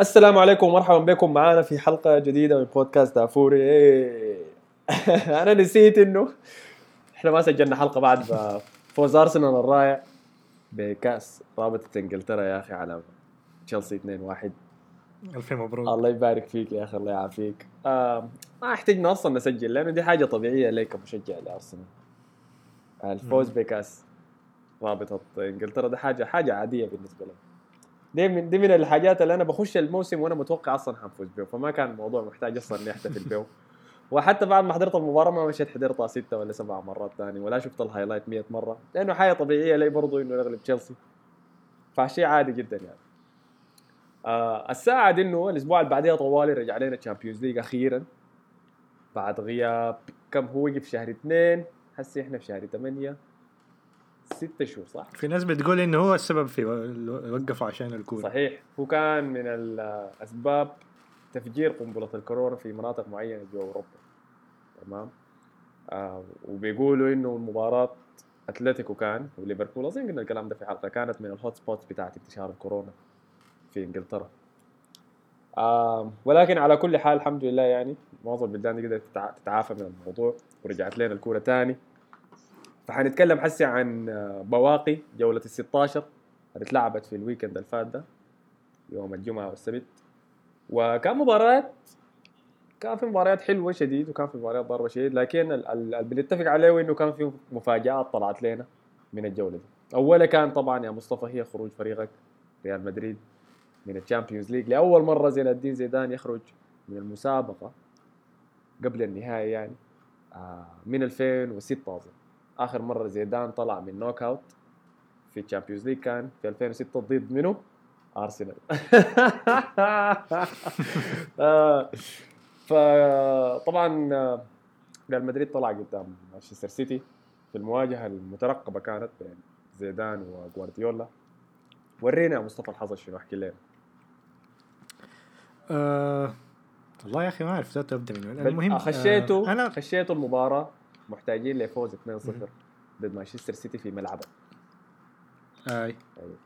السلام عليكم ومرحبا بكم معنا في حلقة جديدة من بودكاست دافوري إيه. أنا نسيت إنه إحنا ما سجلنا حلقة بعد فوز أرسنال الرائع بكأس رابطة إنجلترا يا أخي على تشيلسي 2-1 الف مبروك. الله يبارك فيك يا أخي الله يعافيك. آه ما احتاجنا أصلا نسجل لأنه دي حاجة طبيعية لك كمشجع لأرسنال. الفوز بكأس رابطة إنجلترا ده حاجة حاجة عادية بالنسبة لي دي من دي من الحاجات اللي أنا بخش الموسم وأنا متوقع أصلا حنفوز بيه فما كان الموضوع محتاج أصلا إني أحتفل بيه وحتى بعد ما حضرت المباراة ما مشيت حضرتها ستة ولا سبعة مرات ثاني ولا شفت ال highlight 100 مرة لأنه حاجة طبيعية لي برضو إنه نغلب تشيلسي. فشيء عادي جدا يعني. آه الساعد إنه الأسبوع اللي بعديها طوالي رجع لنا Champions League أخيرا. بعد غياب كم هو وقف شهر اثنين؟ هسه إحنا في شهر ثمانية. ستة شهور صح؟ في ناس بتقول إنه هو السبب في وقفوا عشان الكورة. صحيح. هو كان من الأسباب تفجير قنبلة الكورونا في مناطق معينة جوا أوروبا. تمام؟ آه وبيقولوا إنه مباراة أتلتيكو كان وليفربول. أظن قلنا الكلام ده في حلقة كانت من ال hot spots بتاعت انتشار الكورونا في إنجلترا. آه ولكن على كل حال الحمد لله يعني معظم البلدان قدرت تتعافى من الموضوع ورجعت لنا الكورة تاني. فحنتكلم حسي عن بواقي جولة ال 16 اللي اتلعبت في ال weekend اللي فات ده يوم الجمعة والسبت. وكان مباريات كان في مباريات حلوة شديد وكان في مباريات ضربة شديد لكن اللي بنتفق عليه إنه كان في مفاجآت طلعت لنا من الجولة دي. أولا كان طبعا يا مصطفى هي خروج فريقك ريال مدريد من ال Champions League. لأول مرة زين الدين زيدان يخرج من المسابقة قبل النهاية يعني آه، من 2006 أظن. آخر مرة زيدان طلع من knockout في ال Champions League كان في 2006 ضد منه أرسنال. آه، فطبعا آه، ريال مدريد طلع قدام مانشستر سيتي في المواجهة المترقبة كانت بين زيدان وغوارديولا ورينا مصطفى الحظ شنو احكي لنا. أه والله يا أخي ما أعرف أبدأ من وين؟ المهم خشيته آه أنا خشيته المباراة محتاجين لفوز 2-0 ضد مانشستر سيتي في ملعبه. أي. أيوه.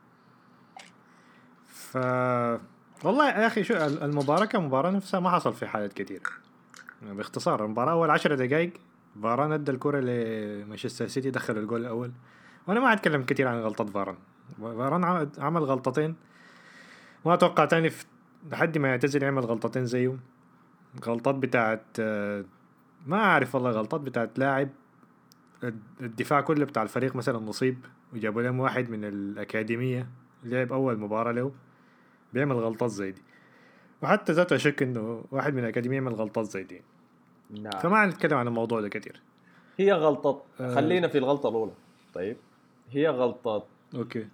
ف والله يا أخي شو المباراة كمباراة نفسها ما حصل في حالات كثير باختصار المباراة أول 10 دقائق فاران أدى الكرة لمانشستر سيتي دخل الجول الأول. وأنا ما أتكلم كثير عن غلطة فاران. فاران عمل غلطتين. ما أتوقع تاني في لحد ما يعتزل يعمل غلطتين زيه. غلطات بتاعت آه، ما أعرف والله غلطات بتاعت لاعب. الدفاع كله بتاع الفريق مثلا مصيب وجابوا لهم واحد من الأكاديمية لعب أول مباراة له بيعمل غلطات زي دي. وحتى ذاته أشك إنه واحد من الأكاديمية يعمل غلطات زي دي. نعم. فما نتكلم عن الموضوع ده كتير. هي غلطة آه. خلينا في الغلطة الأولى. طيب. هي غلطة. أوكي.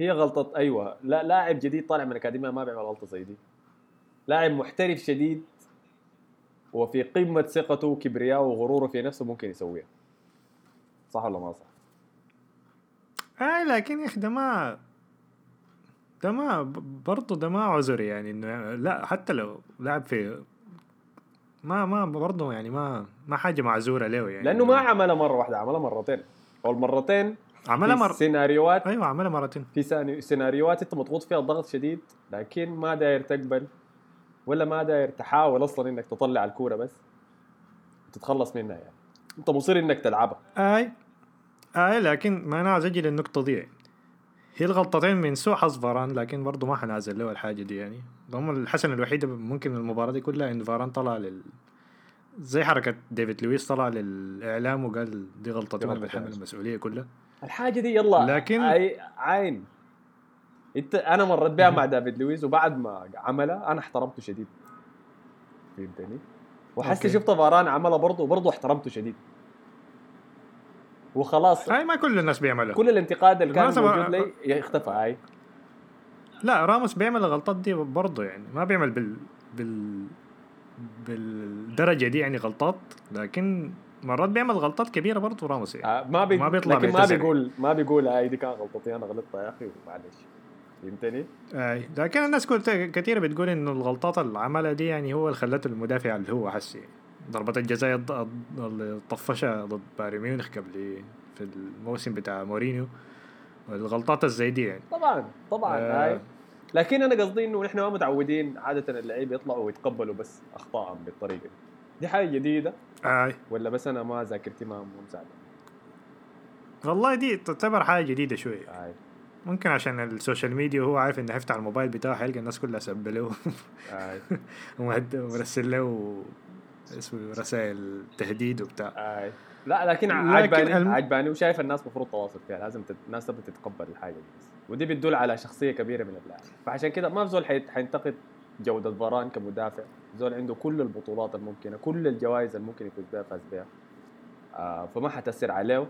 هي غلطة أيوة. لا لاعب جديد طالع من الأكاديمية ما بيعمل غلطة زي دي. لاعب محترف شديد وفي قمة ثقته وكبرياءه وغروره في نفسه ممكن يسويها. صح ولا ما صح؟ آه لكن يا أخي ده ما ده ما برضه ده ما عذر يعني انه لا حتى لو لعب في ما ما برضه يعني ما ما حاجة معذورة له يعني. لأنه ما عملها مرة واحدة عملها مرتين. أو المرتين عملها مر... سيناريوهات أيوه عملها مرتين. في سيناريوهات أنت مضغوط فيها ضغط شديد لكن ما داير تقبل ولا ما داير تحاول أصلا إنك تطلع الكورة بس؟ تتخلص منها يعني. أنت مصر إنك تلعبها. أي أي لكن ما أنا عايز أجي للنقطه دي هي الغلطتين من سوء حظ فاران لكن برضه ما حنازل له الحاجة دي يعني. هم الحسنه الوحيده ممكن المباراة دي كلها إن فاران طلع لل زي حركة ديفيد لويس طلع للإعلام وقال دي غلطتي وأنا بتحمل المسؤولية كلها. الحاجة دي يلا لكن عين. انت أنا مريت بها مع دافيد لويس وبعد ما عملها أنا احترمته شديد. فهمتني؟ وحسي شفت فاران عملها برضه برضه احترمته شديد. وخلاص. هاي ما كل الناس بيعملها. كل الانتقاد اللي كان موجود لي اختفى هاي. لا راموس بيعمل الغلطات دي برضه يعني ما بيعمل بال بال بالدرجة دي يعني غلطات لكن مرات بيعمل غلطات كبيرة برضه راموس يعني. آه ما, بي... ما بيطلع لكن ما بيقول ما بيقول هاي دي كانت غلطتي أنا غلطتها يا أخي معلش فهمتني؟ أي. لكن الناس كثيرة بتقول إنه الغلطات اللي عملها دي يعني هو اللي خلته المدافع اللي هو حسي ضربة الجزاء اللي طفشها ضد بايرن ميونخ قبل في الموسم بتاع مورينيو الغلطات الزي دي يعني. طبعا طبعا آه. لكن أنا قصدي إنه نحن ما متعودين عادة اللعيبه يطلعوا ويتقبلوا بس اخطائهم بالطريقة دي. دي حاجة جديدة؟ أي. ولا بس أنا ما ذاكرتي ما مو مساعدة؟ والله دي تعتبر حاجة جديدة شوية. آي. ممكن عشان ال social media وهو عارف إنه حيفتح الموبايل بتاعه حيلقى الناس كلها سب له. آي. ومهد- ومرسل له اسمه رسائل تهديد وبتاع. آي. لا لكن لكن عجباني الم- عجباني. وشايف الناس المفروض تواصل فيها لازم تت... الناس تبغى تتقبل الحاجة دي ودي بتدل على شخصية كبيرة من اللاعب. فعشان كده ما في زول حي... حينتقد جودة فاران كمدافع. زول عنده كل البطولات الممكنة كل الجوائز الممكن يفوز بها فاز بها آه. فما حتأثر عليه.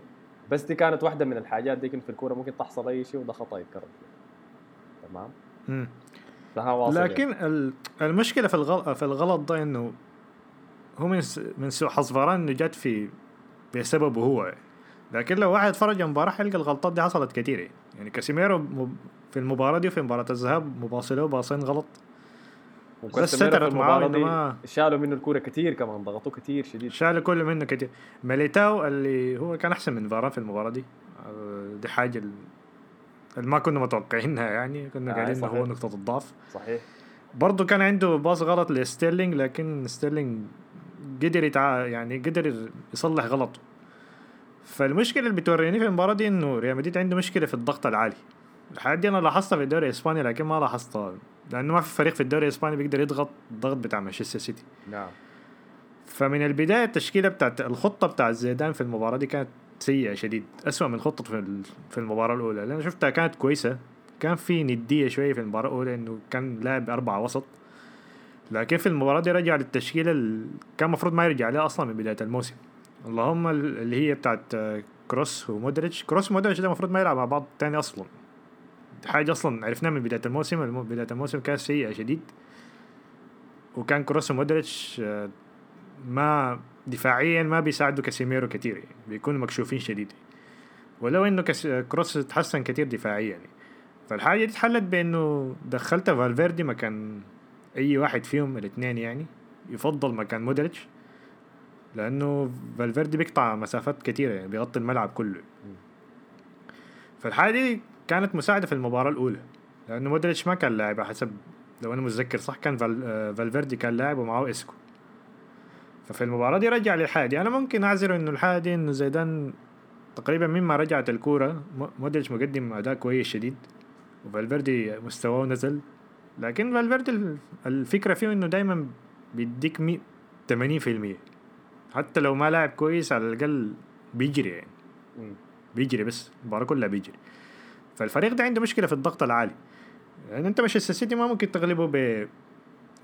بس دي كانت واحدة من الحاجات دي في الكورة ممكن تحصل أي شيء وده خطأ يتكرر تمام مم. فها واصل يعني. لكن ال- المشكلة في الغلط في الغلط ده إنه هو من من سوء حظ فاران إنه جات في بسببه هو يعني. لكن لو واحد اتفرج المباراة حيلقى الغلطات دي حصلت كتير يعني. يعني كاسيميرو في المباراة دي وفي مباراة الذهاب مباصلة باصين غلط بس سترت معاه المباراه ما- شالوا منه الكورة كثير كمان ضغطوه كثير شديد. شال كل منه كتير. ميليتاو اللي هو كان أحسن من فاران في المباراة دي. آه، دي حاجة ال- اللي ما كنا متوقعينها يعني. كنا آه، قاعدين. هو نقطة الضعف. صحيح. برضه كان عنده باص غلط لستيرلينج لكن ستيرلينج قدر يتع... يعني قدر يصلح غلطه. فالمشكلة اللي بتوريني في المباراة دي إنه ريال مدريد عنده مشكلة في الضغط العالي. الحاجات دي أنا لاحظتها في الدوري الاسباني لكن ما لاحظتها. لأنه ما في فريق في الدوري الاسباني بيقدر يضغط الضغط بتاع مانشستر سيتي. نعم. فمن البداية التشكيلة بتاعت الخطة بتاعت زيدان في المباراة دي كانت سيئة شديد أسوأ من خطته في في المباراة الأولى. لأن شفتها كانت كويسة كان في ندية شوية في المباراة الأولى إنه كان لاعب أربعة وسط. لكن في المباراة دي رجع للتشكيلة اللي كان المفروض ما يرجع لها أصلا من بداية الموسم. اللهم ال- اللي هي بتاعت كروس ومودريتش. كروس ومودريتش ده المفروض ما يلعب مع بعض تاني أصلا. حاجة أصلا عرفناها من بداية الموسم الم- بداية الموسم كانت سيئه شديد. وكان كروس ومودريتش آه، ما دفاعيا ما بيساعدوا كاسيميرو كتير يعني بيكونوا مكشوفين شديد. ولو إنه. كروس تحسن كتير دفاعيا. يعني فالحاجة دي اتحلت بإنه دخلت فالفيردي مكان أي واحد فيهم الاثنين يعني يفضل مكان مودريتش. لأنه فالفيردي بيقطع مسافات كتيرة يعني بيغطي الملعب كله. فالحاجة دي كانت مساعدة في المباراة الأولى لأنه مودريتش ما كان لاعب حسب لو أنا متذكر صح كان فال... آه، فالفيردي كان لاعب ومعه اسكو ففي المباراة دي رجع للحاجة دي أنا ممكن أعذر إنه الحاجة دي إنه زيدان تقريبا من ما رجعت الكورة م- مودريتش مقدم أداء كويس شديد وفالفيردي مستواه نزل. لكن فالفيردي ال- الفكرة فيه إنه دايما بيديك مي 80% حتى لو ما لاعب كويس على الأقل بيجري يعني. بيجري بس المباراة كلها بيجري. فالفريق ده عنده مشكلة في الضغط العالي. يعني انت مانشستر سيتي ما ممكن تغلبه ب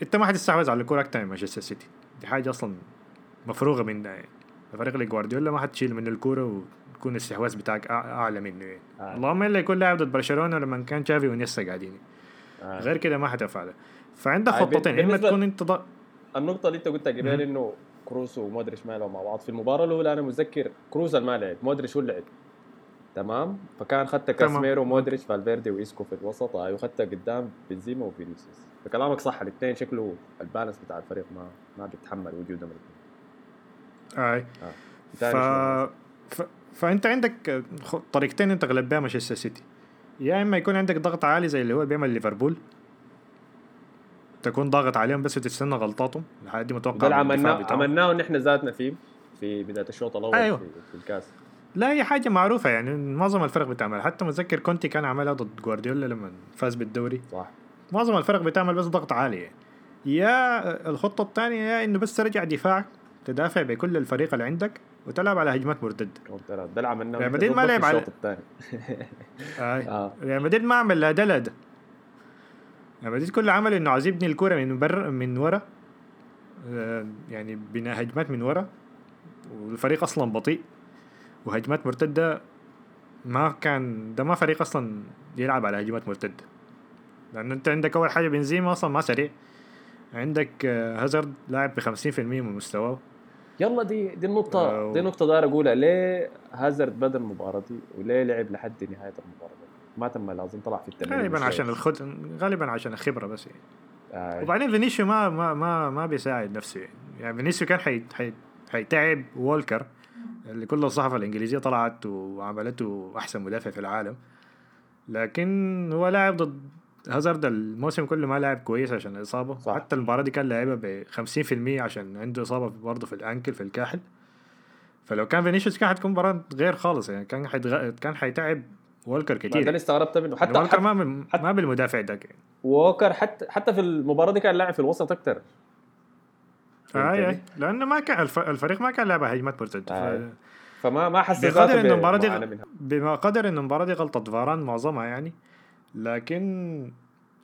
انت ما حتستحوذ على الكورة أكتر من مانشستر سيتي. دي حاجة أصلا مفروغة منها يعني الفريق اللي جوارديولا ما حتشيل منه الكورة وتكون الاستحواذ بتاعك أعلى منه يعني. آه. اللهم إلا يكون لاعب ضد برشلونة لما كان تشافي وانييستا قاعدين. آه. غير كده ما حتفرق فعندك آه، خطتين بالنسبة- تكون أنت ض... النقطة اللي أنت قلتها قبل. إنه كروس ومودريتش ما لعبوا مع بعض. في المباراة الأولى أنا متذكر كروس ما لعب مودريتش هو لعب. تمام؟ فكان خدت. كاسميرو مودريتش فالفيردي وإيسكو في الوسط. أيوه خدت قدام بنزيما وفينيسيوس. فكلامك صح الاثنين شكله ال balance بتاع الفريق ما ما بيتحمل وجودهم الاثنين. آي. ف... تاني شنو؟ ف... فأنت عندك طريقتين أنت تغلب بيها مانشستر سيتي. يا إما يكون عندك ضغط عالي زي اللي هو بيعمل ليفربول. تكون ضاغط عليهم بس وتستنى غلطاتهم. الحاجات دي متوقع ده اللي من الدفاع عملناه. عملناه ونحن ذاتنا فيه في بداية الشوط الأول أيوه. في الكاس. لا هي حاجة معروفة يعني معظم الفرق بتعمل. حتى متذكر كونتي كان عملها ضد جوارديولا لما فاز بالدوري. صح. معظم الفرق بتعمل بس ضغط عالي. يا الخطة الثانية يا إنه بس ترجع دفاعك تدافع بكل الفريق اللي عندك وتلعب على هجمات ده اللي عملناه ريال مدريد ما لعب على- آه. آه. ريال مدريد ما عمل لا ده لا ده ريال مدريد كل عمل إنه عايز يبني الكورة من بر من ورا. آه، يعني بناء هجمات من ورا. والفريق أصلا بطيء. وهجمات مرتدة ما كان ده ما فريق أصلا يلعب على هجمات مرتدة لأنه أنت عندك أول حاجة بنزيما أصلا ما سريع عندك آه، هازارد لاعب ب 50% من مستواه يلا دي دي النقطة آه، دي نقطة داير أقولها ليه هازارد بدأ المباراة دي وليه لعب لحد نهاية المباراة دي؟ ما تم لازم طلع في التمرين غالبا. عشان الخد غالبا عشان الخبرة بس يعني. آه. وبعدين فينيسيوس ما ما ما ما بيساعد نفسه يعني, يعني فينيسيوس كان حي حي حيتعب وولكر اللي كل الصحافة الإنجليزية طلعت وعملته أحسن مدافع في العالم. لكن هو لاعب ضد هازارد الموسم كله ما لعب كويس عشان الإصابة. صح. حتى المباراة دي كان لعبها ب 50% عشان عنده إصابة برضه في ال ankle في الكاحل. فلو كان فينيسيوس كان حتكون مباراة غير خالص يعني كان حيتغ... كان حيتعب وولكر ما ده كتير اللي استغربت منه. حتى, حتى وولكر حتى ما بال... حتى- ما بالمدافع ده. يعني. ووكر حتى حتى في المباراة دي كان لاعب في الوسط أكثر اي اي لأنه ما كان الف... الفريق ما كان لعبها هجمات مرتده آي. ف... فما ما حس بقدر إنه المباراه دي بما قدر إنه المباراه دي غلطه فاران معظمها يعني لكن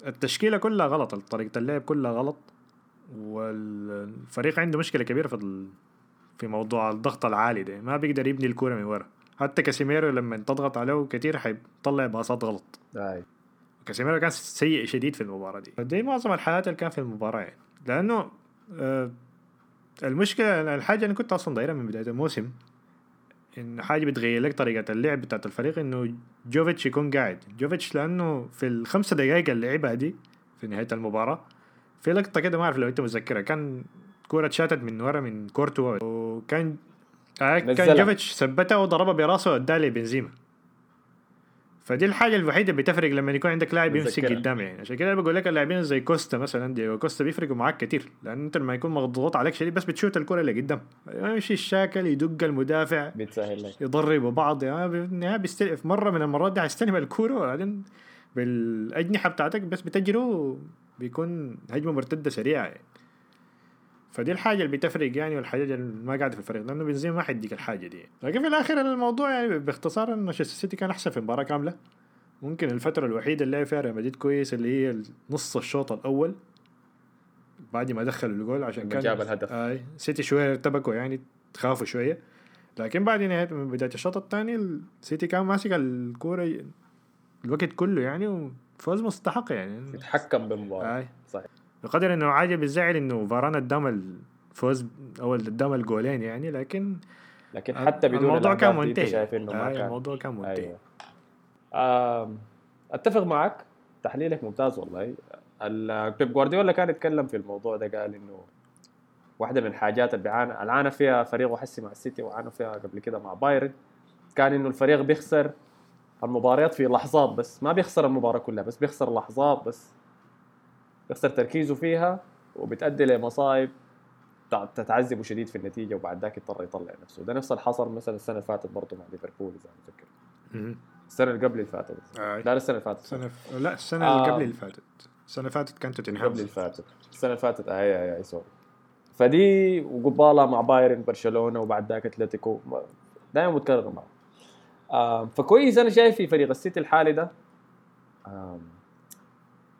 التشكيلة كلها غلط طريقة اللعب كلها غلط والفريق عنده مشكلة كبيرة في ال... في موضوع الضغط العالي ده. ما بيقدر يبني الكورة من ورا. حتى كاسيميرو لما تضغط عليه كتير حيطلع باصات غلط. آي. كاسيميرو كان سيء شديد في المباراة دي. دي معظم الحالات اللي كان في المباراة يعني. لأنه آه، المشكلة الحاجة أنا كنت أصلا دايرها من بداية الموسم إن حاجة بتغير لك طريقة اللعب بتاعت الفريق إنه جوفيتش يكون قاعد جوفيتش لأنه في الخمسة دقائق اللي لعبها دي في نهاية المباراة في لقطة كده ما أعرف لو أنت متذكرها كان كورة شاتت من ورا من كورتوا وكان آه كان. جوفيتش ثبتها وضربها براسه وأداها لبنزيما فدي الحاجة الوحيدة اللي بتفرق لما يكون عندك لاعب يمسك. قدام يعني. عشان كده بقول لك اللاعبين زي كوستا مثلا دييغو كوستا بيفرقوا معاك كتير لأن أنت لما يكون مضغوط عليك شديد بس بتشوت الكرة اللي قدام. يمشي الشاكل يدق المدافع بيتسهل لك. يضربوا بعض يعني بالنهايه بيستلم في مرة من المرات دي حيستلم الكوره وبعدين بالأجنحة بتاعتك بس بتجروا بيكون هجمة مرتدة سريعة يعني. فدي الحاجة اللي بتفرق يعني والحاجة اللي ما قاعدة في الفريق لأنه بنزيما ما حيديك الحاجة دي. لكن في الآخر الموضوع يعني باختصار إن مانشستر سيتي كان أحسن في المباراه كاملة. ممكن الفترة الوحيدة اللي لعب فيها ريال مدريد كويس اللي هي نص الشوط الأول. بعد ما دخلوا الجول عشان كان جاب الهدف. آي سيتي شوية ارتبكوا يعني تخافوا شوية. لكن بعد نهاية من بداية الشوط الثاني السيتي كان ماسك الكورة الوقت كله يعني وفوز مستحق يعني. يتحكم بالمباراة. آي صحيح. بقدر إنه عاجب بالزعل إنه فاران قدام الفوز أو قدام الجولين يعني لكن لكن حتى بدون الموضوع كان منتهي. شايف إنه ما كان. الموضوع كان منتهي. أيوه آم، أتفق معك تحليلك ممتاز والله. ال- بيب جوارديولا كان يتكلم في الموضوع ده قال إنه واحدة من الحاجات اللي بيعانى اللي عانى فيها فريقه حسي مع السيتي وعانى فيها قبل كده مع بايرن كان إنه الفريق بيخسر المباريات في لحظات بس ما بيخسر المباراة كلها بس بيخسر لحظات بس. بيخسر تركيزه فيها وبتؤدي لمصايب تع- تتعذبه شديد في النتيجة وبعد ذاك يضطر يطلع نفسه. ده نفس اللي حصل مثلا السنة اللي فاتت برضه مع ليفربول إذا متذكر. السنة اللي قبل اللي فاتت. آي. لا السنة اللي فاتت. ف... لا السنة آه. اللي قبل اللي فاتت. السنة اللي فاتت كانت توتنهام. قبل اللي فاتت. السنة اللي فاتت آه، اي اي اي sorry. فدي وقبالها مع بايرن برشلونة وبعد ذاك أتلتيكو. دائما متكرر معه. آم، فكويس أنا شايف في فريق السيتي الحالي ده. آم،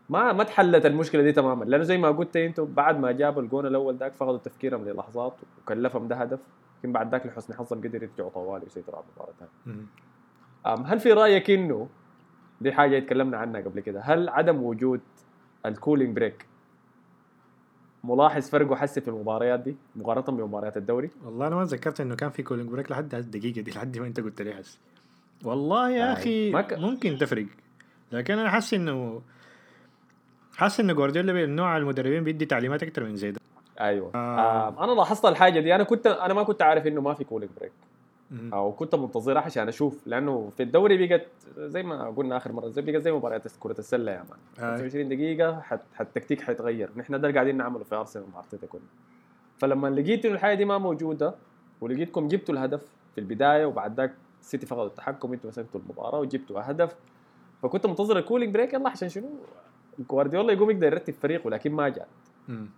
ما ما تحلت المشكلة دي تماما لأنه زي ما قلت أنتم بعد ما جابوا الجون الأول ذاك فقدوا تفكيرهم للحظات وكلفهم ده هدف لكن بعد ذاك لحسن حظهم قدر يرجعوا طوالي ويسيطروا على المباراة ثانية هل في رأيك إنه دي حاجة اتكلمنا عنها قبل كده؟ هل عدم وجود ال cooling break ملاحظ فرقه حسي في المباريات دي مقارنة بمباريات الدوري؟ والله أنا ما تذكرت إنه كان في cooling break لحد الدقيقة دي لحد ما أنت قلت لي حس والله يا أخي. أخي ممكن تفرق لكن أنا حاسس إنه حاسس انه جوارديولا من نوع المدربين بيدي تعليمات أكتر من زي ده أيوه. آه. آه. أنا لاحظت الحاجة دي. أنا كنت أنا ما كنت عارف إنه ما في cooling break. أو كنت منتظرها عشان أشوف. لأنه في الدوري بقت زي ما قلنا آخر مرة زي بقت زي مباريات كرة السلة يا man. آي. 25 دقيقة حت التكتيك حيتغير. نحن ده قاعدين نعمله في أرسنال مع أرتيتا كله. فلما لقيت إنه الحاجة دي ما موجودة ولقيتكم جبتوا الهدف في البداية وبعد ذاك السيتي فقدوا التحكم أنتم مسكتوا المباراة وجبتوا هدف فكنت منتظر ال cooling break يلا عشان شنو؟ جوارديولا يقوم يقدر يرتب فريقه لكن ما جاء.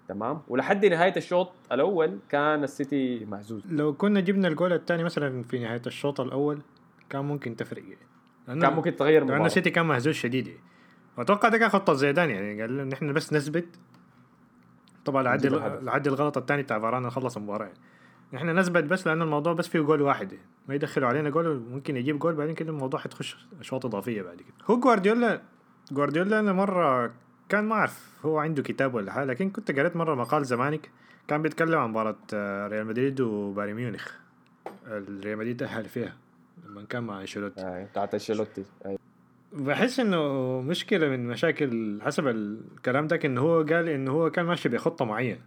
تمام؟ ولحد نهاية الشوط الأول كان السيتي مهزوز لو كنا جبنا الجول الثاني مثلا في نهاية الشوط الأول كان ممكن تفرق. يعني كان ممكن تغير لأنه المباراه سيتي كان مهزوز شديد. يعني وأتوقع ده كان خطة زيدان يعني. قال نحن بس نثبت. طبعا الهدف. لعدي الغلط الثاني بتاع فاران خلص المباراة. يعني. نحن نثبت بس لأن الموضوع بس فيه جول واحد. يعني. ما يدخلوا علينا جول وممكن يجيب جول بعدين كده الموضوع حتخش أشواط إضافية بعد كده. هو جوارديولا جوارديولا أنا مرة كان ما أعرف هو عنده كتاب ولا حاجة لكن كنت قريت مرة مقال زمانك كان بيتكلم عن مباراة آه، ريال مدريد وبايرن ميونخ. الريال مدريد تأهل فيها لما كان مع أنشيلوتي. آه، بتاعت أنشيلوتي. أيوة. بحس إنه مشكلة من مشاكل حسب الكلام ده انه هو قال انه هو كان ماشي بخطة معينة.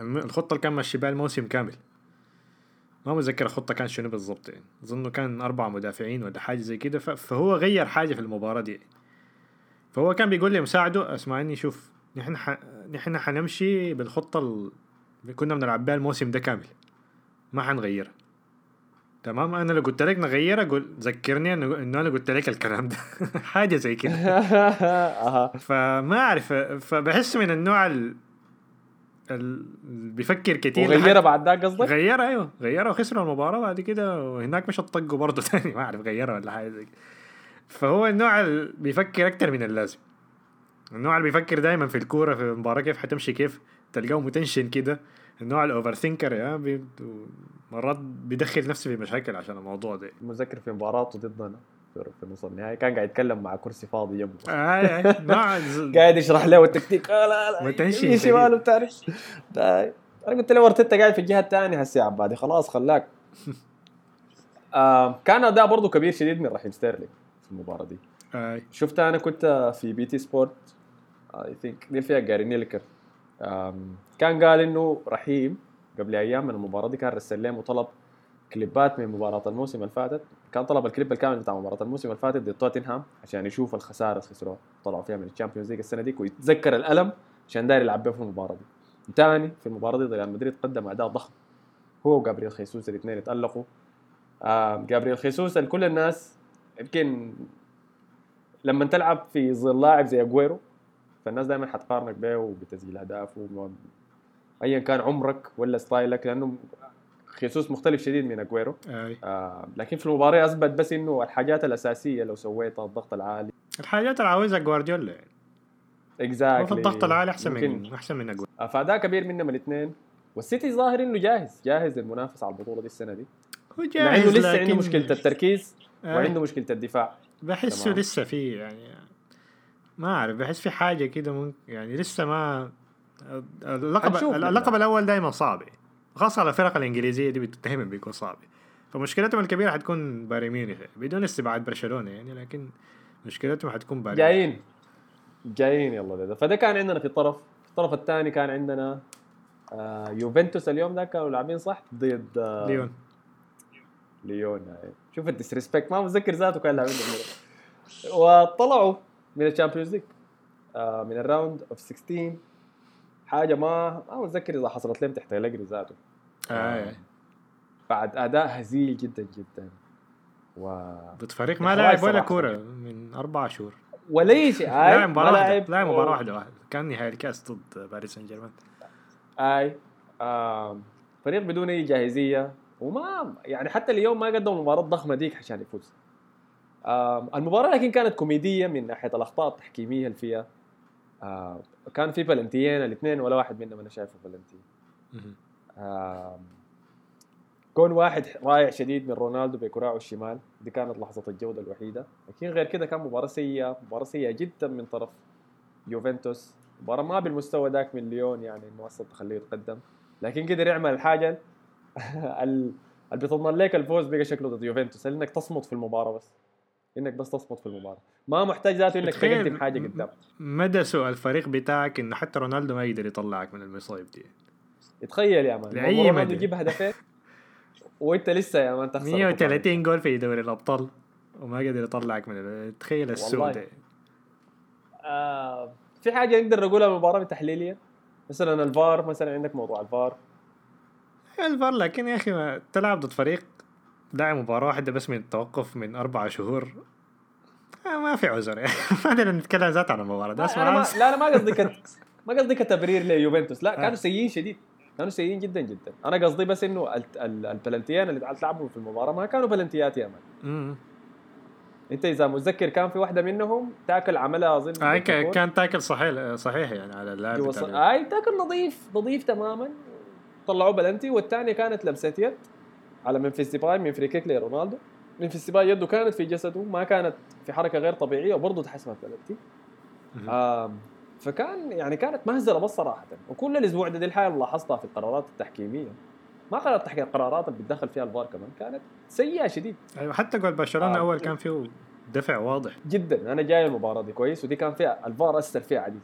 الم- الخطة اللي كان ماشي بها الموسم كامل. ما متذكر الخطة كان شنو بالضبط يعني. أظنه كان أربع مدافعين ولا حاجة زي كده فهو غير حاجة في المباراة دي. فهو كان بيقول لي مساعده اسمعني شوف نحن ح... نحن حنمشي بالخطة ال... كنا بنلعب بها الموسم ده كامل. ما حنغيرها. تمام؟ أنا لو قلت لك نغيرها قول ذكرني إنه أنا قلت لك الكلام ده. حاجة زي كده. فما أعرف فبحس من النوع ال... ال... بيفكر كتير. وغيرها بعد ذاك قصدك؟ غيرها أيوه. غيرها وخسروا المباراة بعد كده وهناك مش طقوا برضه تاني. ما أعرف غيرها ولا حاجة زي كده. فهو النوع اللي بيفكر أكتر من اللازم. النوع اللي بيفكر دائما في الكورة في المباراة كيف حتمشي كيف تلقاه متنشن كده. النوع ال overthinker يا بي... مرات بيدخل نفسه في مشاكل عشان الموضوع ده. متذكر في مباراته ضدنا في نص النهائي كان قاعد يتكلم مع كرسي فاضي جنبه آه آه، ز- قاعد يشرح له التكتيك. آه لا لا. شمال وبتاع ده- أنا قلت له أرتيتا قاعد في الجهة الثانية هسه يا عبادي خلاص خلاك. آه كان أداء برضه كبير شديد من رحيم ستيرلينج. المباراة دي. آه. شفت أنا كنت في BT Sport. I think دي فيها جاري لينكر. كان قال إنه رحيم قبل أيام من المباراة دي كان رسل لهم وطلب كليبات من مباراة الموسم اللي فاتت. كان طلب الكليب الكامل بتاع مباراة الموسم اللي فاتت ضد توتنهام عشان يشوف الخسارة اللي خسروها. طلعوا فيها من ال Champions League السنة ديك ويتذكر الألم عشان داير يلعب بيه في المباراة دي. ثاني في المباراة دي ريال مدريد قدم أداء ضخم. هو وجابرييل خيسوس الاثنين اتألقوا. آه جابرييل خيسوس كل الناس يمكن لما تلعب في ظل لاعب زي أجويرو فالناس دائما حتقارنك به وبتسجيل اهداف وم- ايا كان عمرك ولا ستايلك لأنه خيسوس مختلف شديد من أجويرو. آه. آه لكن في المباراة أثبت بس إنه الحاجات الأساسية لو سويتها الضغط العالي. الحاجات اللي عاوزها جوارديولا. يعني exactly في الضغط العالي أحسن من أحسن من أجويرو فأداء كبير منهم الاثنين. والسيتي ظاهر إنه جاهز جاهز للمنافسة على البطولة دي السنة دي. هو مع جاهز انه لسه عنده مشكلة التركيز. آه. وعنده مشكلة الدفاع بحسه تمام. لسه في يعني ما أعرف بحس في حاجة كده ممكن يعني لسه ما اللقب اللقب. الأول دائما صعب خاصة على الفرق الإنجليزية دي دائما بيكون صعب فمشكلتهم الكبيرة حتكون بايرن ميونخ بدون استبعاد برشلونة يعني لكن مشكلتهم حتكون بايرن جايين جايين يلا ده فده كان عندنا في الطرف في الطرف الثاني كان عندنا آه يوفنتوس اليوم ده كانوا لاعبين صح ضد آه ليون ليون يعني. شوف ال disrespect ما متذكر ذاته كان لاعبين. وطلعوا من ال Champions League آه من ال round of 16 حاجة ما ما متذكر إذا حصلت لهم تحت الجري ذاته آه. بعد أداء هزيل جدا جدا و ضد فريق ما لاعب ولا. كورة من أربع شهور ولا شيء آي، لاعب مباراه واحدة لعب. لاعب مباراة واحدة واحدة كان نهائي الكاس ضد باريس سان جيرمان أي آم، فريق بدون أي جاهزية وما يعني حتى اليوم ما قدموا المباراه الضخمه ديك عشان يفوز. المباراة لكن كانت كوميدية من ناحية الأخطاء التحكيمية اللي فيها. كان في بلنتيين الاثنين ولا واحد منهم أنا شايفه بلنتي آم، كون واحد رائع شديد من رونالدو بكراعه الشمال. دي كانت لحظة الجودة الوحيدة. لكن غير كده كان مباراة سيئة. مباراة سيئة جدا من طرف يوفنتوس. مباراة ما بالمستوى ذاك من ليون يعني إنه تخليه يتقدم. لكن قدر يعمل الحاجة ال- اللي بتضمن لك الفوز بقى شكله ضد يوفنتوس. إنك تصمت في المباراة بس. إنك بس تصمت في المباراة. ما محتاج ذاته إنك تقدم حاجة قدام مدى سوء الفريق بتاعك إنه حتى رونالدو ما يقدر يطلعك من المصايب دي. تخيل يا مان. رونالدو مدى. يجيب هدفين وإنت لسه يا مان تخسر 130 جول في دوري الأبطال وما قدر يطلعك من تخيل السوء. ده. آه في حاجة نقدر نقولها المباراة التحليليه مثلا الفار مثلا عندك موضوع الفار. الفار لكن يا أخي ما تلعب ضد فريق لاعب مباراة واحدة بس من التوقف من أربع شهور آه، ما في عذر. يعني ما نقدر نتكلم ذات عن المباراة. ده أنا ما اسمع لا أنا ما قصدي كت... ما قصدي كتبرير ليوفنتوس. لا آه. كانوا سيئين شديد. كانوا سيئين جدا جدا. أنا قصدي بس إنه ال- ال- البلنتيان اللي تلعبوا في المباراة ما كانوا بلنتيات يا man. أنت إذا متذكر كان في واحدة منهم tackle عملها أظن آه كان tackle صحيح صحيح يعني على اللاعب بتاع ص- أي tackle نظيف نظيف تماما. طلعوه بلنتي والثانيه كانت لمسة يد على ممفيس ديباي من free kick لرونالدو. ممفيس ديباي يده كانت في جسده ما كانت في حركة غير طبيعية وبرضه تحسبت بلنتي. فكان يعني كانت مهزلة بس صراحة. وكل الأسبوع ده دي الحاجة اللي لاحظتها في القرارات التحكيمية ما قرارات تحكيمية القرارات اللي بتدخل فيها الفار كمان كانت سيئة شديد. أيوه حتى جول برشلونة آه. أول كان فيه دفع واضح. جدا. أنا جاي المباراة دي كويس ودي كان فيها الفار أثر فيها عديد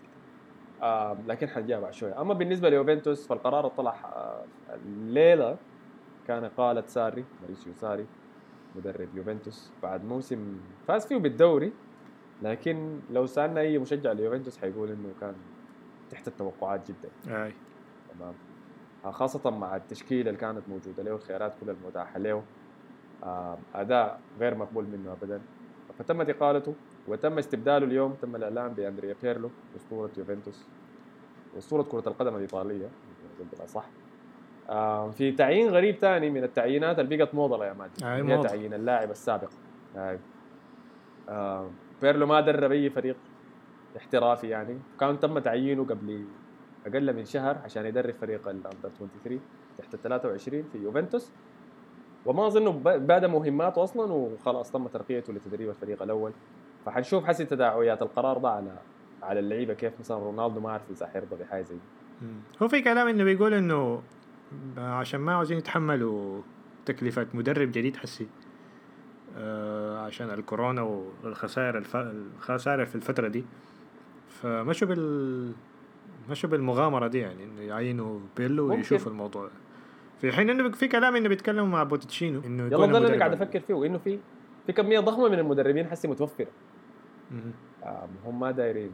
آه لكن حنجيها بعد شوية أما بالنسبة ليوفنتوس فالقرار طلع آه الليلة كان إقالة ساري ماريسيو ساري مدرب يوفنتوس بعد موسم فاز فيه بالدوري. لكن لو سألنا أي مشجع ليوفنتوس حيقول إنه كان تحت التوقعات جدا. أي. تمام. آه، خاصة مع التشكيلة اللي كانت موجودة له الخيارات كلها المتاحة له. أداء غير مقبول منه أبدا. فتمت إقالته وتم استبداله اليوم تم الإعلان بأندريا بيرلو أسطورة يوفنتوس. أسطورة كرة القدم الإيطالية صح. في تعيين غريب ثاني من التعيينات اللي بقت موضة يا ماجد. أي هي موضة. تعيين اللاعب السابق. هاي. آه، بيرلو ما درب أي فريق احترافي يعني. كان تم تعيينه قبل أقل من شهر عشان يدرب فريق الاندر 23 تحت ال 23 في يوفنتوس. وما اظنه ب- بدا مهماته أصلا وخلاص تم ترقيته لتدريب الفريق الأول. فحنشوف حسي تداعيات القرار ده على على اللعيبة كيف مثلا رونالدو ما اعرف اذا حيرضى بحاجة زي. هو في كلام إنه بيقول إنه عشان ما عاوزين يتحملوا تكلفة مدرب جديد حسي. آه عشان الكورونا والخسائر الف... الخسائر في الفترة دي. فمشوا بال مشوا بالمغامرة دي يعني إنه يعينوا بيرلو. ويشوفوا الموضوع. في حين إنه في كلام إنه بيتكلموا مع بوتشيتينو إنه يلا ده اللي قاعد أفكر فيه انه في في كمية ضخمة من المدربين حسي متوفرة. هم ما دايرين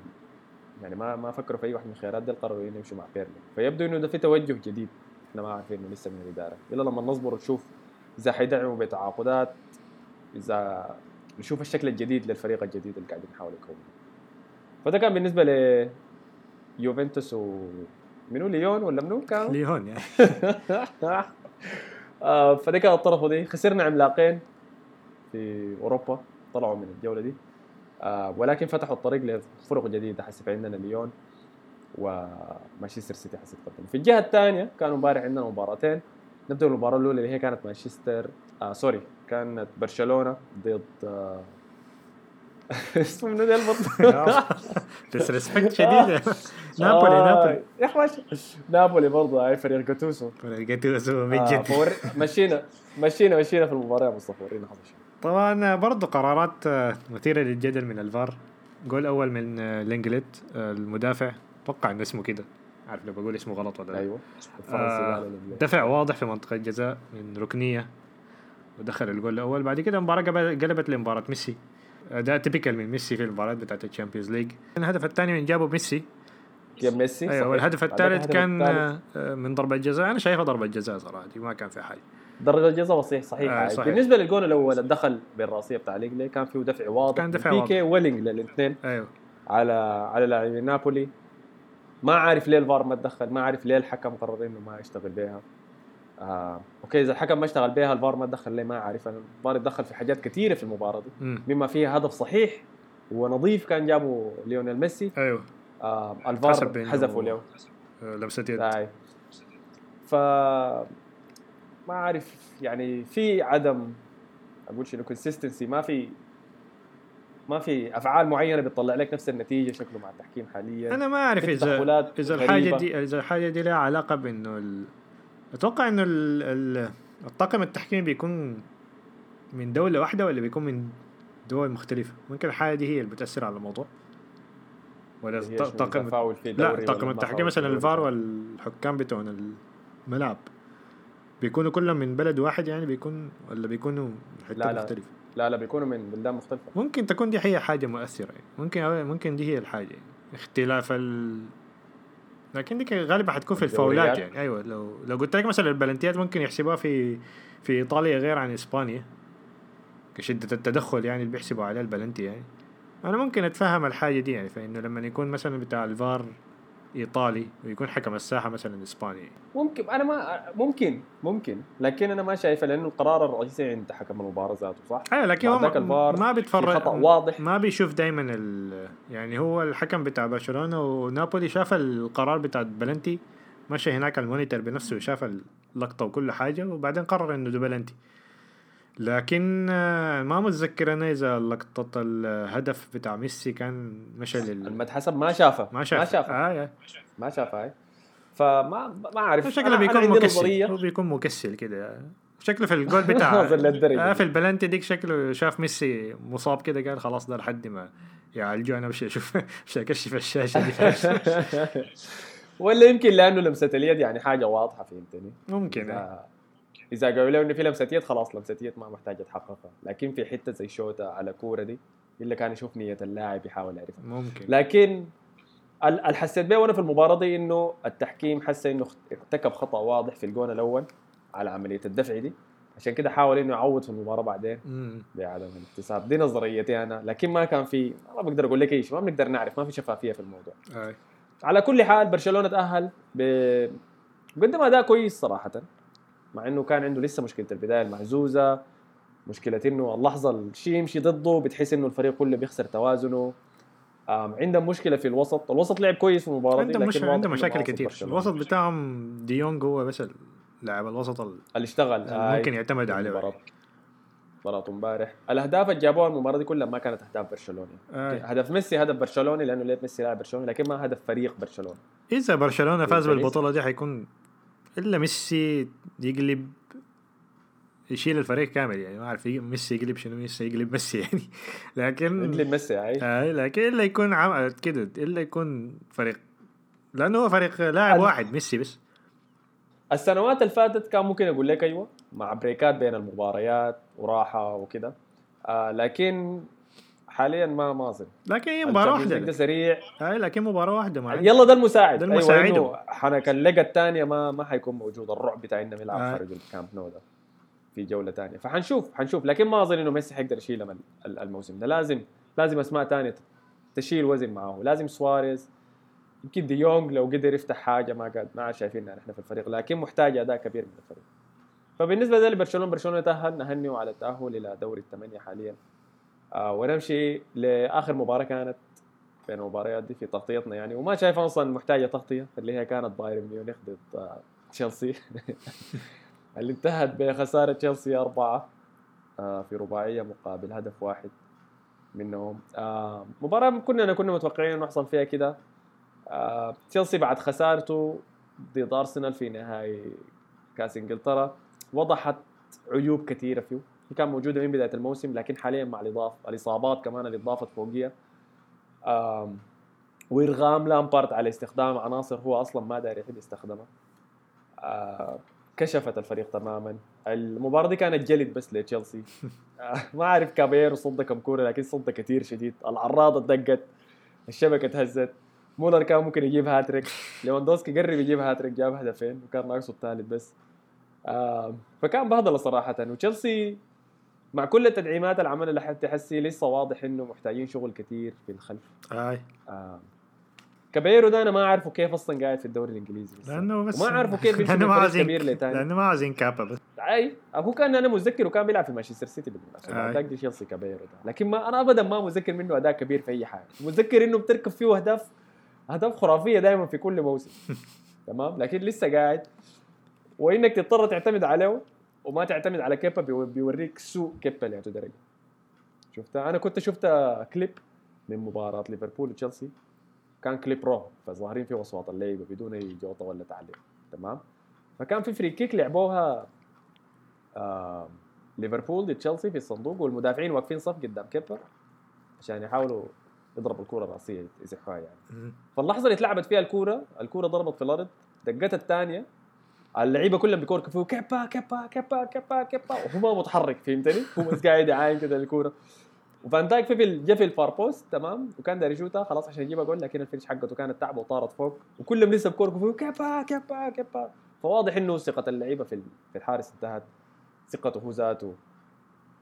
يعني ما ما فكروا في أي واحد من الخيارات دي قرروا يمشوا مع بيرلو فيبدو إنه ده في توجه جديد إحنا ما عارفين إنه لسه من الإدارة. الا لما نصبر ونشوف إذا حيدعموا بتعاقدات إذا نشوف الشكل الجديد للفريق الجديد اللي قاعدين نحاول نكونه فده كان بالنسبة ل يوفنتوس و منو ليون ولا منو كان؟ ليهون يعني. آه، فدي كانت الطرف دي. خسرنا عملاقين في أوروبا طلعوا من الجولة دي. ولكن فتحوا الطريق لفرق جديدة حسب عندنا ليون ومانشستر سيتي حسب تقدم. في الجهة الثانية كانوا امبارح عندنا مباراتين. نبدأ بالمباراة الأولى اللي هي كانت مانشستر آه sorry كانت برشلونة ضد آه اسمه منو ده البطل؟ disrespect شديد. نابولي آه، نابولي يا ماشي. نابولي برضه هاي فريق جاتوسو. جاتوسو آه، بجد فور... مشينا مشينا مشينا في المباراة يا مصطفى ورينا شنو طبعا برضو قرارات آه، مثيرة للجدل من الفار. جول أول من آه، لينجلت آه، المدافع. أتوقع إنه اسمه كده. عارف لو بقول اسمه غلط ولا لا. أيوه الفرنسي آه،. دفع واضح في منطقة الجزاء من ركنية ودخل الجول الأول. بعد كده المباراة قلبت لمباراة ميسي. ده typical من ميسي في المباراة بتاعت ال Champions League. الهدف الثاني من جابه ميسي. جاب ميسي؟ أيوه. والهدف الثالث كان من ضربة جزاء. أنا شايفها ضربة جزاء صراحة. دي ما كان في حاجة. ضربة الجزاء صحيح صحيح, آه، صحيح. بالنسبة للجون الأول اللي دخل بالرأسية بتاع لينجلت كان فيه دفع واضح. كان دفع من بيكي ولينجلت الاثنين. أيوه. على على لاعبين نابولي. ما عارف ليه الفار ما تدخل ما عارف ليه الحكم قرر إنه ما يشتغل بيها. آه. okay إذا الحكم ما اشتغل بيها الفار ما تدخل ليه؟ ما عارف أنا الفار يتدخل في حاجات كثيرة في المباراة دي. مم. مما فيها هدف صحيح ونظيف كان جابه ليونيل ميسي. أيوه. آه الفار حذفوا له آه، لمسة يد. ف ما أعرف يعني في عدم أقول شنو كونسيستنسي ما في ما في أفعال معينة بتطلع لك نفس النتيجة شكله مع التحكيم حاليا. أنا ما أعرف إذا إذا. الحاجة دي إذا الحاجة دي لها علاقة بإنه ال... أتوقع إنه ال... ال... الطاقم التحكيمي بيكون من دولة واحدة ولا بيكون من دول مختلفة؟ ممكن الحاجة دي هي اللي بتأثر على الموضوع. ولا هي الط- شنو؟ طاقم تفاول في لا طاقم التحكيم مثلا؟ الفار والحكام بتوعنا الملعب. بيكونوا كلهم من بلد واحد يعني بيكون ولا بيكونوا من حتة لا، لا. مختلفة لا لا بيكونوا من بلدان مختلفة ممكن تكون دي هي حاجة مؤثرة يعني. ممكن ممكن دي هي الحاجة يعني. اختلاف ال لكن دي غالبا حتكون في الفاولات. يعني أيوه لو لو قلت لك مثلا البلنتيات ممكن يحسبوها في في إيطاليا غير عن إسبانيا كشدة التدخل يعني اللي بيحسبوا عليه البلنتي يعني أنا ممكن أتفهم الحاجة دي يعني فإنه لما يكون مثلا بتاع الفار إيطالي ويكون حكم الساحة مثلا إسباني. ممكن أنا ما ممكن ممكن لكن أنا ما شايفه لأنه القرار الرئيسي عند حكم المباراة ذاته صح؟ أيوه لكن مع هو ما بيتفرج خطأ واضح. ما بيشوف دايما ال... يعني هو الحكم بتاع برشلونة ونابولي شاف القرار بتاع بلنتي مشى هناك على ال monitor بنفسه وشاف اللقطة وكل حاجة وبعدين قرر إنه ده بلنتي. لكن آه، ما متذكر أنا إذا لقطة الهدف بتاع ميسي كان مشى لل لما اتحسب ما شافه. ما شاف ما شافه. آه. ما شافه هاي فما ما أعرف. شكله بيكون مكسل. هو بيكون مكسل كده. شكله في الجول بتاع آه. في البلنتي ديك شكله شاف ميسي مصاب كده قال خلاص ده لحد ما. يعالجوه أنا مش أشوف. مش أكشف الشاشة دي. ولا يمكن لأنه لمسة اليد يعني حاجة واضحة فهمتني؟ ممكن. إذا قالوا له إنه في يد خلاص لمسه يد ما محتاج يتحققها لكن في حتة زي شوطه على كورة دي إلا كان يشوف نية اللاعب يحاول يعرفها. ممكن. لكن ال- اللي حسيت بيه وأنا في المباراة دي إنه التحكيم حس إنه ارتكب خطأ واضح في الجون الأول على عملية الدفع دي. عشان كده حاول إنه يعوض في المباراة بعدين. بعدم الاكتساب دي نظريتي أنا. لكن ما كان في ما بقدر أقول لك اي شيء ما بنقدر نعرف ما في شفافية في الموضوع. أي. على كل حال برشلونة تأهل ب قدم أداء كويس صراحة. مع إنه كان عنده لسه مشكلة البداية المحزوزه مشكلة إنه اللحظه الشيء يمشي ضده بتحس إنه الفريق كله بيخسر توازنه. عندهم مشكلة في الوسط الوسط لعب كويس في المباراة دي عندهم لكن مش عندهم مشاكل برشلونة. الوسط بتاعهم ديونج هو بس اللاعب الوسط ال- اللي اشتغل. آه، ممكن يعتمد عليه مباراة امبارح. الأهداف اللي جابوها المباراة دي كلها ما كانت أهداف برشلوني آي. هدف ميسي هدف برشلوني لأنه ليه ميسي لاعب برشلوني لكن ما هدف فريق برشلونة. إذا برشلونة فاز. بالبطولة دي حيكون إلا ميسي يقلب يشيل الفريق كامل يعني ما أعرف ميسي يقلب شنو؟ ميسي يقلب ميسي يعني. لكن يقلب ميسي هاي آه لكن إلا يكون عم... كده إلا يكون فريق. لأنه هو فريق لاعب واحد ميسي بس. السنوات اللي فاتت كان ممكن أقول لك أيوه مع بريكات بين المباريات وراحة وكده. آه لكن حاليا ما ما اظن لكن هي مباراة leg ده واحدة سريع. آه لكن مباراة واحدة ما يلا ده المساعد. ده المساعد. أيوه انه حنك ال leg الثانية ما ما حيكون موجود. الرعب بتاع إنه يلعب آه. خارج الكامب نو ده. في جولة ثانية. فحنشوف حنشوف. لكن ما أظن إنه ميسي حيقدر يشيل ال- ال- الموسم ده. لازم لازم أسماء ثانية تشيل وزن معه. لازم سواريز. يمكن دي يونغ لو قدر يفتح حاجة ما قاعد ما شايفينها نحن في الفريق. لكن محتاج أداء كبير من الفريق. فبالنسبة لبرشلونه برشلونه تأهل. نهنيه على التأهل إلى دوري الثمانية حاليا. ونمشي لآخر مباراة كانت بين المباريات دي في تغطيتنا يعني. وما شايف أصلا محتاجة تغطية اللي هي كانت بايرن ميونخ ضد آه، تشيلسي. اللي انتهت بخسارة تشيلسي أربعة آه، في رباعية مقابل هدف واحد منهم. آه، مباراة كنا كنا متوقعين إنه يحصل فيها كده. آه، تشيلسي بعد خسارته ضد أرسنال في نهائي كأس إنجلترا وضحت عيوب كثيرة فيه. كان موجودة من بداية الموسم لكن حاليا مع الإضافة الإصابات كمان اللي اضافت فوقيها. آم، وارغام لامبارد على استخدام عناصر هو أصلا ما داري يحب يستخدمها. كشفت الفريق تماما. المباراة دي كانت جلد بس لتشيلسي. آه، ما أعرف كاباييرو صد كم كورة لكن صد كثير شديد. العارضة دقت الشبكة تهزت مولر كان ممكن يجيب هاتريك. ليفاندوسكي قرب يجيب هاتريك جاب هدفين وكان ناقصه الثالث بس. فكان بهدلة صراحة. وتشيلسي مع كل التدعيمات اللي عملها لحد هسي لسه واضح إنه محتاجين شغل كثير في الخلف. آي. آه. كاباييرو ده أنا ما أعرفه كيف أصلا قاعد في الدوري الإنجليزي لسه. لأنه بس وما أعرفه كيف بيمشي لأنه ما عايزين كيبا تاني. لأنه ما عايزين كيبا بس. أي هو كان أنا متذكر وكان بيلعب في مانشستر سيتي بالمناسبة. بعد دي تشيلسي كاباييرو ده. لكن ما أنا ابدا ما متذكر منه أداء كبير في أي حاجة. متذكر إنه بتركب فيه اهداف أهداف خرافية دائما في كل موسم. تمام؟ لكن لسه قاعد. وإنك تضطر تعتمد عليه. وما تعتمد على كيبا بيو- بيوريك سوء كيبا لهذه درجه شفتها أنا كنت شفت كليب من مباراة ليفربول وتشيلسي. كان clip raw فظاهرين فيه اصوات اللعيبه بدون أي جوطة ولا تعليق. تمام؟ فكان في free kick لعبوها آه ليفربول ضد تشيلسي في الصندوق والمدافعين واقفين صف قدام كيبا عشان يحاولوا يضربوا الكرة الرأسية يزحوها يعني. فاللحظة اللي اتلعبت فيها الكورة الكورة ضربت في الأرض دقتها الثانية اللعيبة كلهم بيكوركوا فيه كيبا كيبا كيبا كيبا كيبا. وهو ما متحرك فهمتني؟ هو بس قاعد يعاين كده الكورة. وفان دايك في جا في ال far post تمام؟ وكان داير يشوتها خلاص عشان يجيبها جول لكن ال finish حقته كانت تعبة وطارت فوق. وكلهم لسه بكوركوا فيه كيبا كيبا كيبا. فواضح إنه ثقة اللعيبة في في الحارس انتهت. ثقته هو ذاته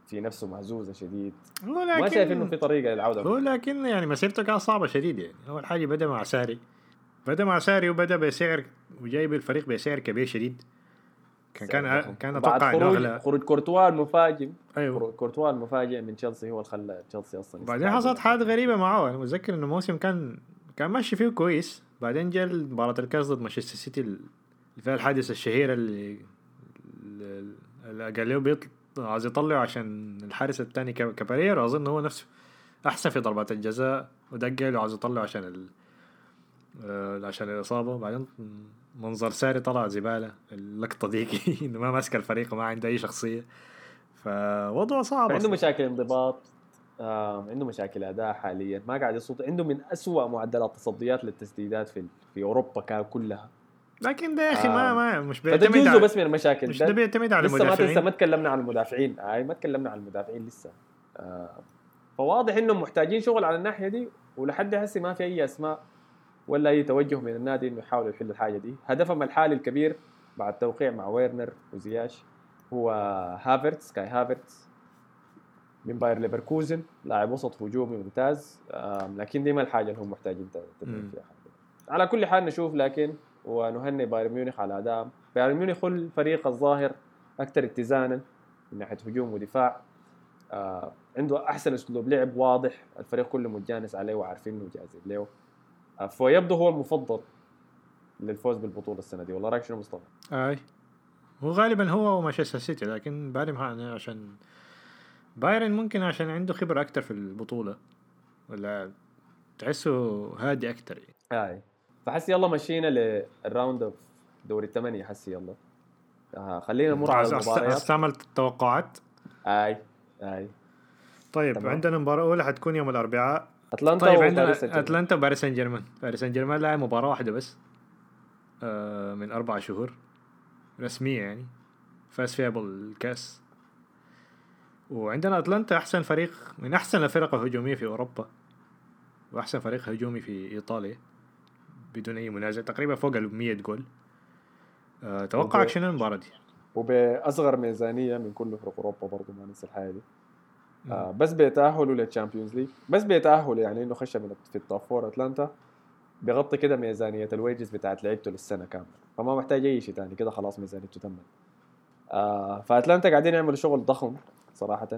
في نفسه مهزوزه شديد. ما شايف إنه في طريقة للعودة. هو لكن يعني مسيرته كانت صعبة شديد يعني. اول حاجة بدأ مع ساري بدأ مع ساري وبدأ بسعر وجايب الفريق بسعر كبير شديد. كان كان كان أتوقع إنه أغلى. خروج كورتوا المفاجئ. أيوه. خروج كورتوا المفاجئ من تشيلسي هو اللي خلى تشيلسي أصلا يستعد حصلت حاجات غريبة معاه أنا متذكر إنه الموسم كان كان ماشي فيه كويس. بعدين جاء مباراة الكاس ضد مانشستر سيتي اللي فيها الحادثة الشهيرة اللي اللي- قال له عايز يطلعه عشان الحارس الثاني كابارير أظن هو نفسه أحسن في ضربات الجزاء. ودق له عايز يطلعه عشان ال... عشان الإصابة. بعدين منظر ساري طلع زبالة. اللقطة ديك إنه ما ماسك الفريق وما عنده أي شخصية. فوضعه صعب عنده. مشاكل انضباط. آه عنده مشاكل أداء حاليا. ما قاعد يصد. عنده من أسوأ معدلات تصديات للتسديدات في في أوروبا كلها. لكن ده يا أخي آه. ما ما مش بيعتمد جزء بس من المشاكل. مش ده بيعتمد على لسه ما المدافعين. ما تكلمنا عن المدافعين. اي ما تكلمنا عن المدافعين لسه. آه فواضح إنهم محتاجين شغل على الناحية دي ولحد هسه ما في أي أسماء ولا أي توجه من النادي إنه يحاولوا يحلوا الحاجة دي. هدفهم الحالي الكبير بعد توقيع مع ويرنر وزياش هو هافرتس كاي هافرتس من باير ليفركوزن لاعب وسط هجومي ممتاز لكن دي ما الحاجة اللي هم محتاجين. فيها على كل حال نشوف لكن ونهني بايرن ميونخ على ادائهم بايرن ميونخ هو الفريق الظاهر أكثر اتزانا من ناحية هجوم ودفاع. آه عنده أحسن أسلوب لعب واضح. الفريق كله متجانس عليه وعارفينه وجاهزين له آه فيبدو هو المفضل للفوز بالبطولة السنة دي والله رأيك شنو مصطفى؟ أي. هو غالبا هو ومانشستر سيتي لكن بايرن عشان بايرن ممكن عشان عنده خبرة أكتر في البطولة. ولا تحسه هادي أكتر. يعني. هاي فحس يلا مشينا لل round of دوري الثمانية حسي يلا. آه خلينا نمر على المباريات. أستعمل التوقعات. أي. أي. طيب تمام. عندنا مباراة أولى حتكون يوم الأربعاء. أتلانتا طيب عندنا. أتلانتا وباريس سان جيرمان. باريس سان جيرمان لعب مباراة واحدة بس. آه من أربع شهور. رسمية يعني. فاز فيها بالكأس. وعندنا أتلانتا أحسن فريق من أحسن الفرق الهجومية في أوروبا. وأحسن فريق هجومي في إيطاليا. بدون أي منازع. تقريبا فوق ال 100 جول. آه توقعك شنو المباراة دي؟ وبأصغر ميزانية من كل فرق أوروبا برضه ما ننسى الحاجة دي. آه بس بيتاهلوا لل Champions League بس بيتاهلوا يعني إنه خش من في ال top four أتلانتا. بيغطي كده ميزانية ال wages بتاعت لعيبته للسنة كاملة. فما محتاج أي شيء ثاني كده خلاص ميزانيته تمت. آه فأتلانتا قاعدين يعملوا شغل ضخم صراحة.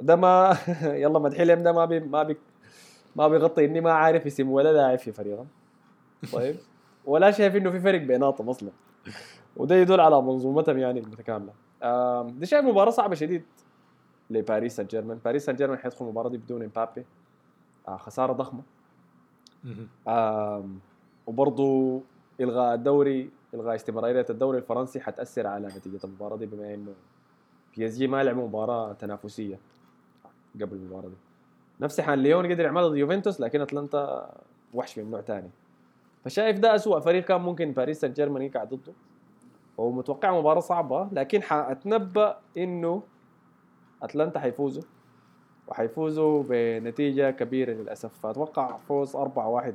ده ما يلا مدحي لهم ده ما بي ما بي ما بيغطي. إني ما عارف اسم ولا لاعب في فريقهم. طيب؟ ولا شايف إنه في فرق بيناتهم أصلا. وده يدل على منظومتهم يعني المتكاملة. آم، دي شايف مباراة صعبة شديد. لباريس سان جيرمان. باريس سان جيرمان حيدخل المباراة دي بدون إمبابي. آه خسارة ضخمة. مهم. آم، وبرضو الغاء الدوري الغاء استمرارية الدوري الفرنسي حتأثر على نتيجة المباراة دي بما إنه بي إس جي ما لعبوا مباراة تنافسية قبل المباراة دي. نفس حال ليون قدر يعملها ضد يوفنتوس لكن أتلانتا وحش من نوع ثاني فشايف ده أسوأ فريق كان ممكن باريس سان جيرمان يقعد ضده. ومتوقع مباراة صعبة لكن حأتنبأ إنه أتلانتا حيفوزوا وحيفوزوا بنتيجة كبيرة للأسف فأتوقع فوز 4-1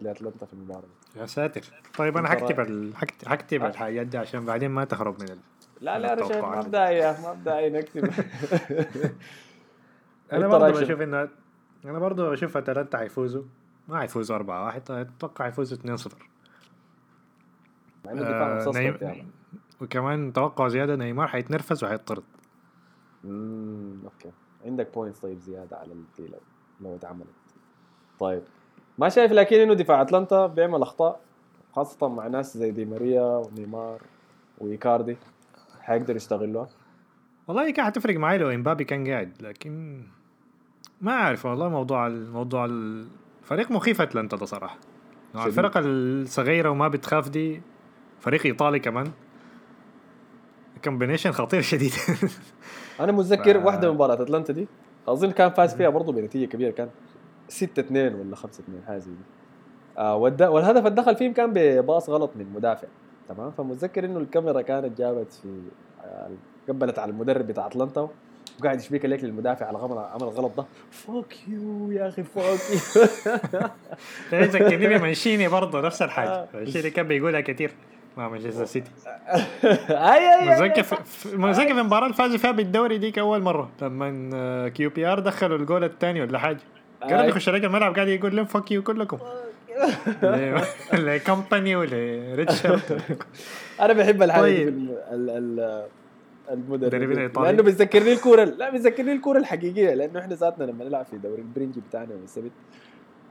لأتلانتا في المباراة دي. يا ساتر طيب أنت حكتب؟ ال... الحاجات دي عشان بعدين ما تهرب من ال... لا لا أنا شايف ما. بداية ما بداية نكتب أنا برضه؟ بشوف انه أنا برضه بشوف أتلانتا حيفوزوا ما حيفوزوا 4 1 أتوقع حيفوزوا 2 0 مع إنه دفاع آه، نيم... يعني وكمان توقع زيادة نيمار حيتنرفز وحيطرد امم أوكي. عندك points طيب زيادة على دي لو اتعملت. طيب ما شايف لكن إنه دفاع أتلانتا بيعمل أخطاء خاصة مع ناس زي دي ماريا ونيمار وإيكاردي حيقدروا يستغلوها؟ والله كان حتفرق معي لو إمبابي كان قاعد لكن ما أعرف والله موضوع الموضوع الفريق مخيف أتلانتا ده صراحة. شديد. الفرق الصغيرة وما بتخاف دي فريق إيطالي كمان. combination خطير شديد. أنا متذكر ف- واحدة من مباراة أتلانتا دي. أظن كان فاز فيها برضه بنتيجة كبيرة كان 6 2 ولا 5 2 حاجة زي دي. آه والد- والهدف اللي دخل فيهم كان بباص غلط من مدافع تمام؟ فمتذكر إنه الكاميرا كانت جابت في آه، قبلت على المدرب بتاع أتلانتا وقاعد يفك يو للمدافع على غمر عمل الغلط ده. fuck you يا أخي fuck you يذكرني بمانشيني برضه نفس الحاجة. آه. مانشيني كان بيقولها كثير مع مانشستر سيتي. أي أي متذكر في- المباراة اللي فازوا فيها بالدوري ديك أول مرة لما كيو بي آر دخلوا الجول الثاني ولا حاجة. أي. يخش عليك الملعب قاعد يقول لهم fuck you كلكم. لكمباني ولريتشارد أنا بحب الحاجة دي طيب. في المدربين. الإيطالي. لأنه بيذكرني الكورة لا بيذكرني الكورة الحقيقية لأنه إحنا ذاتنا لما نلعب في دوري البرنجي بتاعنا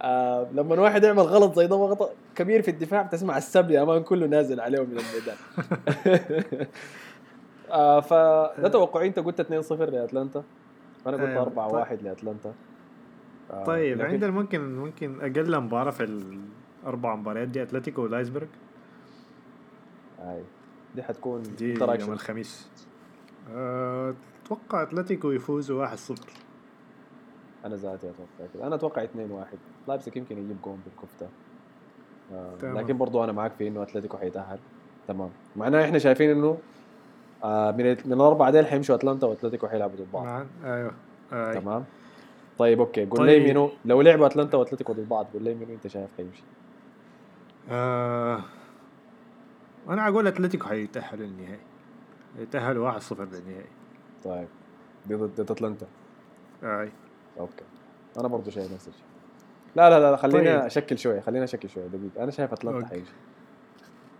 آه لما واحد يعمل غلط زي ده غلط كبير في الدفاع بتسمع السب يا مان كله نازل عليه من الميدان. آه فده توقعي؟ أنت قلت 2-0 لأتلانتا. أنا قلت أيوة. 4-1 لأتلانتا. آه طيب لكن- عندنا ممكن ممكن أقل مباراة في الاربع مباريات دي أتلتيكو ولايسبرغ. هاي دي حتكون دي يوم؟ الخميس. أتوقع أتلتيكو يفوزوا 1-0 أنا ذاتي أتوقع كده أنا أتوقع 2-1 لايبزيج يمكن يجيب جون بالكفته. آه تمام. لكن برضو أنا معاك في إنه أتلتيكو حيتأهل. تمام. معناه إحنا شايفين إنه آه من من الأربعة ديل حيمشوا أتلانتا وأتلتيكو حيلعبوا ضد بعض. مع أيوه. آه. تمام. طيب أوكي. قول طيب. لي منو لو لعبوا أتلانتا وأتلتيكو ضد بعض قول لي منو أنت شايف حيمشي؟ آه أنا أقول أتلتيكو حيتأهلوا للنهائي. يتأهلوا 1-0 للنهائي. طيب. ضد أتلانتا. أي. أوكي. أنا برضو شايف نفس الشيء. لا لا لا خلينا طيب. أشكل شوية خلينا أشكل شوية دقيقة. أنا شايف اتلانتا أوكي. حيمشي.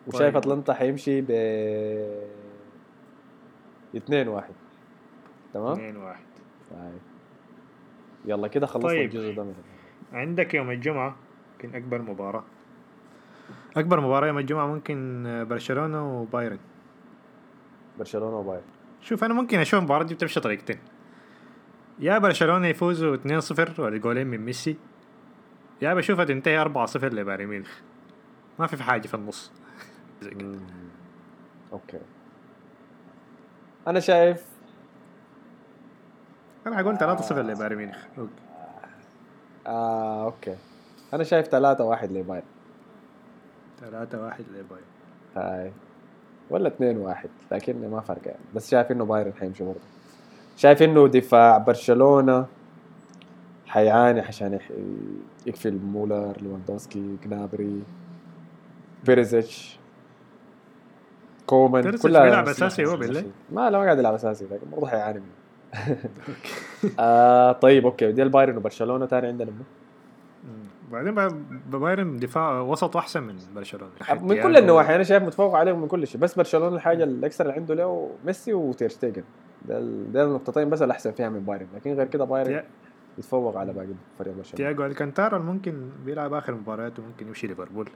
وشايف طيب. اتلانتا حيمشي ب 2 1 تمام؟ 2 1 طيب. يلا كده خلصنا طيب. الجزء ده من عندك يوم الجمعة ممكن أكبر مباراة. أكبر مباراة يوم الجمعة ممكن آه، برشلونة وبايرن. برشلونة وبايرن. شوف أنا ممكن أشوف المباراة دي بتمشي طريقتين. يا برشلونة يفوزوا 2-0 والجولين من ميسي. يا بشوفها تنتهي 4-0 لبايرن ميونخ. ما في في حاجة في النص. زي كده. أوكي. أنا شايف أنا حقول 3-0 لبايرن ميونخ. أوكي. آه أوكي. أنا شايف 3 1 لبايرن. 3-1 لبايرن. هاي. ولا 2 1 لكن ما فرق يعني. بس شايف إنه بايرن حيمشي برضه. شايف إنه دفاع برشلونة حيعاني عشان يقفل مولر ليفاندوسكي جنابري بيريزيتش كومان كلها بيلعب أسماء أساسي هو. بالله؟ ما لا ما قاعد يلعب أساسي لكن برضه حيعاني منه آه طيب أوكي دي البايرن وبرشلونة ثاني عندنا منه. بعدين با- بايرن دفاع وسط أحسن من برشلونة من كل النواحي أنا شايف متفوق عليهم من كل شيء بس برشلونة الحاجة ال extra اللي عنده له ميسي وتيرشتيجن ده ال- ده النقطتين بس اللي أحسن فيها من بايرن. لكن غير كده بايرن يتفوق على باقي فريق برشلونة. تياجو ألكانتارا ممكن بيلعب آخر مبارياته ممكن يمشي ليفربول.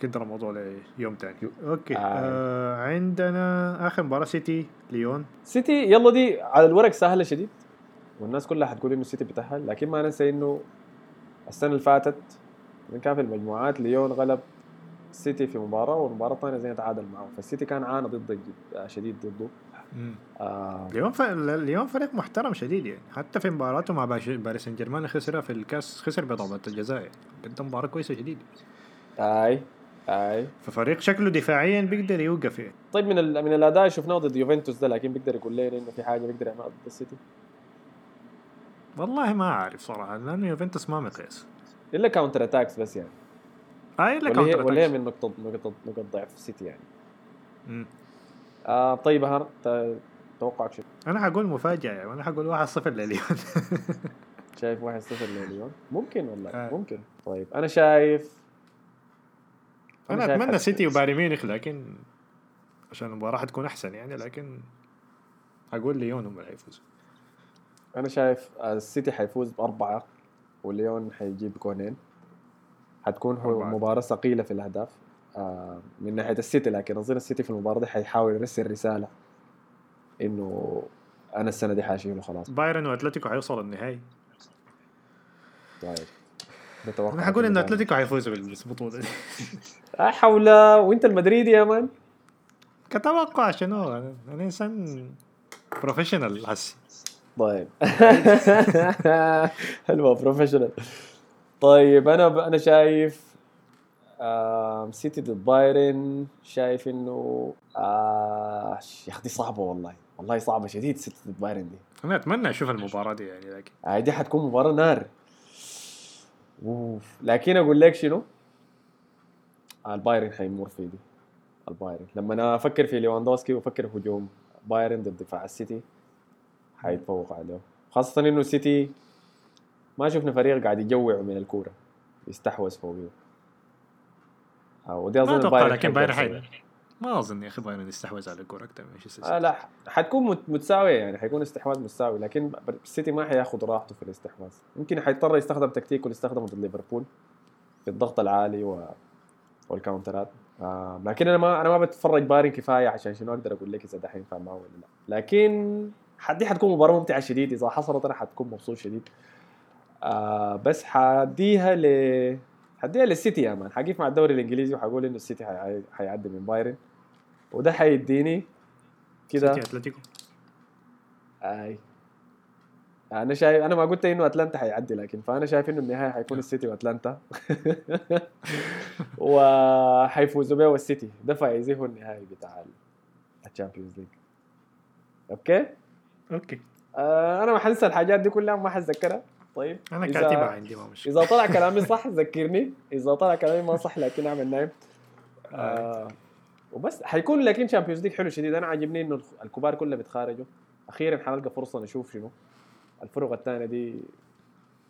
ترى الموضوع ليوم تاني. أوكي آه. آه عندنا آخر مباراة سيتي ليون. سيتي يلا دي على الورق سهلة شديد. والناس كلها حتقول إنه السيتي بيتأهل لكن ما ننسى إنه السنة اللي فاتت كان في المجموعات ليون غلب السيتي في مباراة والمباراة الثانية زي تعادل معه فالسيتي كان عانى جد- شديد ضده. آه. ليون ف... ليون فريق محترم شديد يعني. حتى في مباراته مع باش- باريس سان جيرمان خسرها في الكاس خسر بضربة الجزاء. يعني. قدم مباراة كويسة شديد. أي أي. ففريق شكله دفاعيا بيقدر يوقف يعني. طيب من ال... من الأداء اللي شفناه ضد يوفنتوس ده لكن بيقدر يقول لنا انه في حاجة بيقدر يعملها ضد السيتي. والله ما عارف صراحة لأنه يوفنتوس ما مقياس. إلا counter attacks بس يعني. هاي لا ولا هي counter ولا هي attacks. من نقطه نقطه نقط ضعف السيتي يعني. مم. آه طيب هر توقعك شو أنا حقول مفاجأة يعني أنا حقول 1-0 لليون شايف 1-0 لليون ممكن والله آه. ممكن. طيب أنا شايف أنا شايف أتمنى سيتي وبايرن ميونخ لكن عشان المباراة حتكون أحسن يعني لكن أقول ليون هم اللي حيفوزوا. أنا شايف السيتي حيفوز بأربعة وليون حيجيب جونين. حتكون. مباراة ثقيلة في الأهداف. آه من ناحية السيتي لكن أظن السيتي في المباراة دي حيحاول يرسل رسالة إنه أنا السنة دي حاشيله خلاص. بايرن وأتلتيكو حيوصلوا النهائي. طيب. نتوقع أنا حقول إنه. أتلتيكو حيفوزوا بالبطولة دي آه، حول وانت المدريدي يا man. كتوقع شنو؟ أنا إنسان professional هسي طيب. حلوة professional طيب أنا أنا شايف سيتي ضد بايرن. شايف إنه آه يا أخي صعبة والله. والله صعبة شديد سيتي ضد بايرن دي. أنا أتمنى أشوف المباراة دي يعني لكن آه دي حتكون مباراة نار. أوف. لكن أقول لك شنو؟ آه البايرن حيمر في دي. البايرن. لما أنا أفكر في ليواندوسكي وأفكر في هجوم بايرن ضد دفاع السيتي حيتفوق عليه خاصة إنه السيتي ما شفنا فريق قاعد يجوع من الكورة يستحوذ فوقه آه ودي أظن ما أتوقع لكن بايرن. حي ما أظن يا أخي بايرن يستحوذ على الكورة أكثر من شيء آه لا حتكون مت- متساوية يعني حيكون استحواذ متساوي لكن السيتي ما حياخذ راحته في الاستحواذ. يمكن حيضطر يستخدم تكتيك اللي استخدمه ضد ليفربول في الضغط العالي و... وال counter ات. آه لكن أنا ما أنا ما بتفرج بايرن كفاية عشان شنو أقدر أقول لك إذا دحين فاهم معه ولا لا. لكن حدي حتكون مباراة ممتعة شديد إذا حصلت أنا حتكون مبسوط شديد. آه بس حديها ل حديها للسيتي يا man. حقيف مع الدوري الإنجليزي وحقول إنه السيتي حي... حيعدي من بايرن. وده حيديني كده. سيتي أتلتيكو. أي. أنا شايف أنا ما قلت إنه أتلانتا حيعدي لكن فأنا شايف إنه النهايه حيكون السيتي وأتلانتا. وحيفوزوا بيه السيتي ده فايزيه النهائي بتاع ال Champions League okay؟ okay. آه أنا ما حنسى الحاجات دي كلها ما حتذكرها. طيب. أنا كاتبها عندي ما مشكلة. إذا طلع كلامي صح ذكرني. إذا طلع كلامي ما صح لكن أعمل نايم آه. وبس. حيكون لكن Champions League حلو شديد. أنا عاجبني إنه الكبار كلها بيتخارجوا أخيرا حنلقى فرصة نشوف شنو. الفرق الثانية دي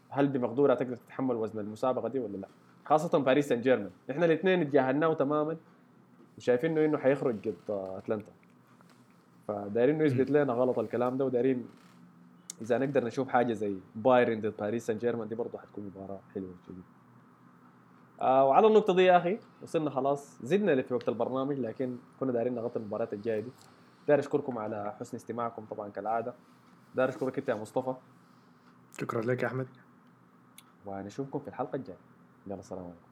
هل بمقدورها تقدر تتحمل وزن المسابقة دي ولا لا؟ خاصة باريس سان جيرمان إحنا الاثنين اتجاهلناه تماما وشايفين إنه إنه حيخرج ضد أتلانتا. فدايرين انه يثبت لنا غلط الكلام ده ودايرين إذا نقدر نشوف حاجة زي بايرن ضد باريس سان جيرمان دي برضه حتكون مباراة حلوة جدا. آه وعلى النقطة دي يا أخي وصلنا خلاص زدنا في وقت البرنامج لكن كنا دايرين نغطي المباريات الجاية دي. داير أشكركم على حسن استماعكم طبعا كالعادة. داير أشكرك أنت يا مصطفى. شكرا لك يا أحمد. ونشوفكم في الحلقة الجاية. يلا سلام عليكم.